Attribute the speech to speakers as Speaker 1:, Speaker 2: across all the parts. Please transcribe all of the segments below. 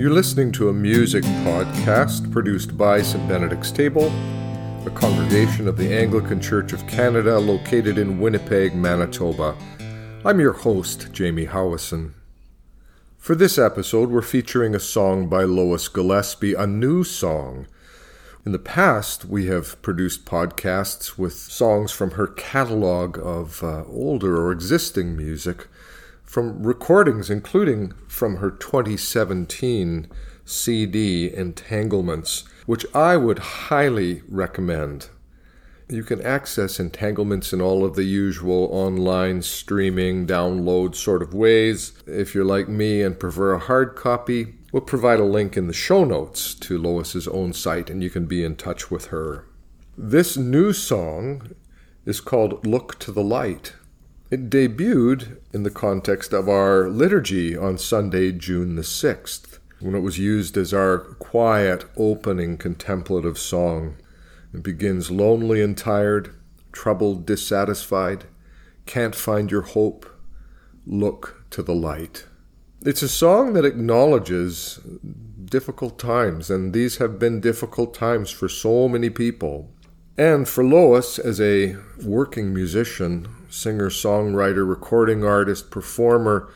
Speaker 1: You're listening to a music podcast produced by St. Benedict's Table, a congregation of the Anglican Church of Canada located in Winnipeg, Manitoba. I'm your host, Jamie Howison. For this episode, we're featuring a song by Lois Gillespie, a new song. In the past, we have produced podcasts with songs from her catalog of uh, older or existing music from recordings, including from her 2017 CD, Entanglements, which I would highly recommend. You can access entanglements in all of the usual online streaming, download sort of ways. If you're like me and prefer a hard copy, we'll provide a link in the show notes to Lois's own site and you can be in touch with her. This new song is called Look to the Light. It debuted in the context of our liturgy on Sunday, June the 6th, when it was used as our quiet, opening contemplative song. It begins lonely and tired, troubled, dissatisfied, can't find your hope, look to the light. It's a song that acknowledges difficult times, and these have been difficult times for so many people. And for Lois, as a working musician, singer, songwriter, recording artist, performer,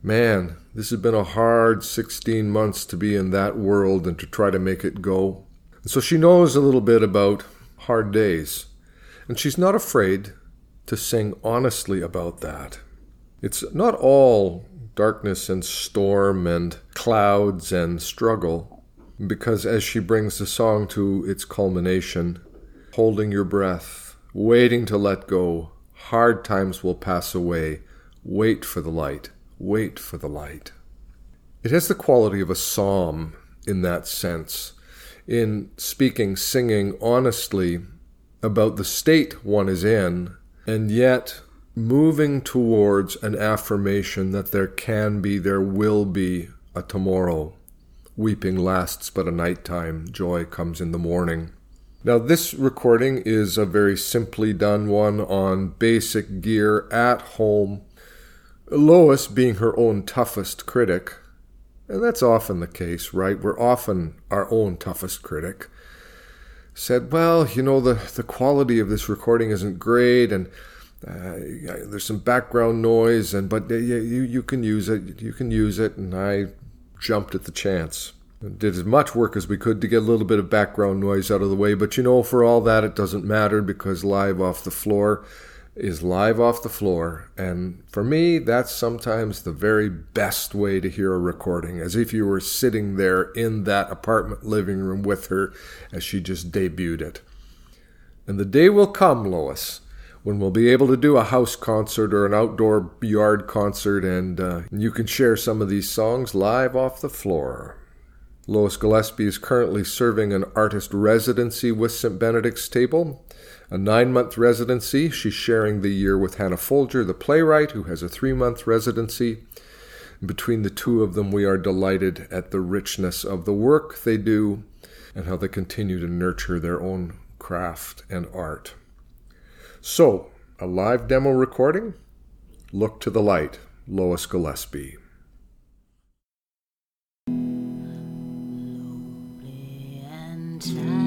Speaker 1: man, this has been a hard 16 months to be in that world and to try to make it go. And so she knows a little bit about hard days. And she's not afraid to sing honestly about that. It's not all darkness and storm and clouds and struggle, because as she brings the song to its culmination, holding your breath, waiting to let go. Hard times will pass away. Wait for the light. Wait for the light. It has the quality of a psalm in that sense, in speaking, singing honestly about the state one is in, and yet moving towards an affirmation that there can be, there will be a tomorrow. Weeping lasts but a night time, joy comes in the morning. Now, this recording is a very simply done one on basic gear at home. Lois being her own toughest critic, and that's often the case, right? We're often our own toughest critic. Said, well, you know, the, the quality of this recording isn't great, and uh, there's some background noise, and but you, you can use it, you can use it, and I jumped at the chance did as much work as we could to get a little bit of background noise out of the way. But you know, for all that, it doesn't matter because live off the floor is live off the floor. And for me, that's sometimes the very best way to hear a recording, as if you were sitting there in that apartment living room with her as she just debuted it. And the day will come, Lois, when we'll be able to do a house concert or an outdoor yard concert, and uh, you can share some of these songs live off the floor. Lois Gillespie is currently serving an artist residency with St. Benedict's Table, a nine month residency. She's sharing the year with Hannah Folger, the playwright, who has a three month residency. Between the two of them, we are delighted at the richness of the work they do and how they continue to nurture their own craft and art. So, a live demo recording? Look to the light, Lois Gillespie. time.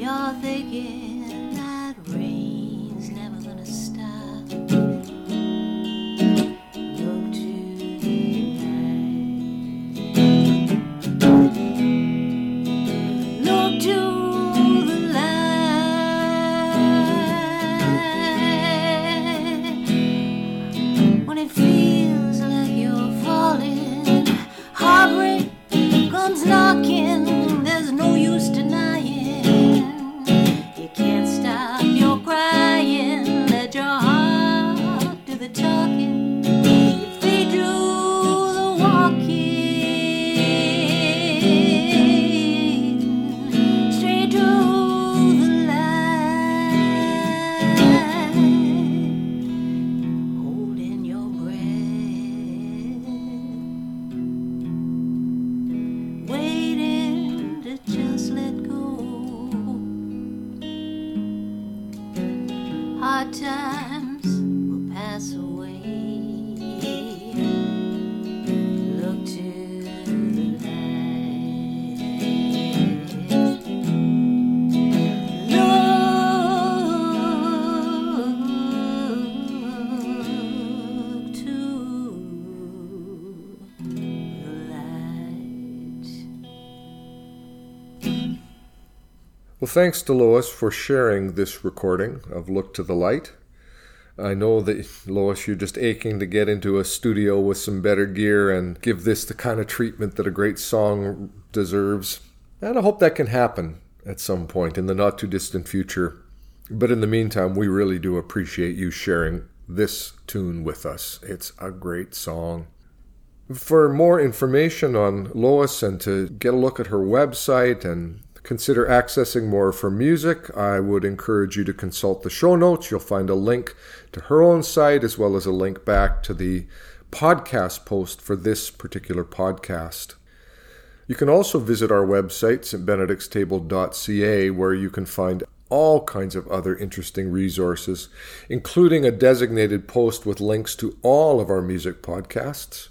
Speaker 1: you're thinking. Well, thanks to Lois for sharing this recording of Look to the Light. I know that, Lois, you're just aching to get into a studio with some better gear and give this the kind of treatment that a great song deserves. And I hope that can happen at some point in the not too distant future. But in the meantime, we really do appreciate you sharing this tune with us. It's a great song. For more information on Lois and to get a look at her website and consider accessing more her music, I would encourage you to consult the show notes. You'll find a link to her own site as well as a link back to the podcast post for this particular podcast. You can also visit our website, stbenedictstable.ca, where you can find all kinds of other interesting resources, including a designated post with links to all of our music podcasts.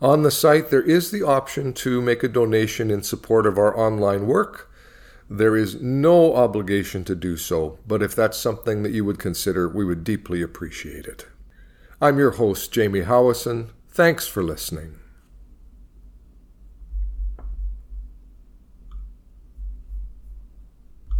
Speaker 1: On the site, there is the option to make a donation in support of our online work. There is no obligation to do so, but if that's something that you would consider, we would deeply appreciate it. I'm your host, Jamie Howison. Thanks for listening.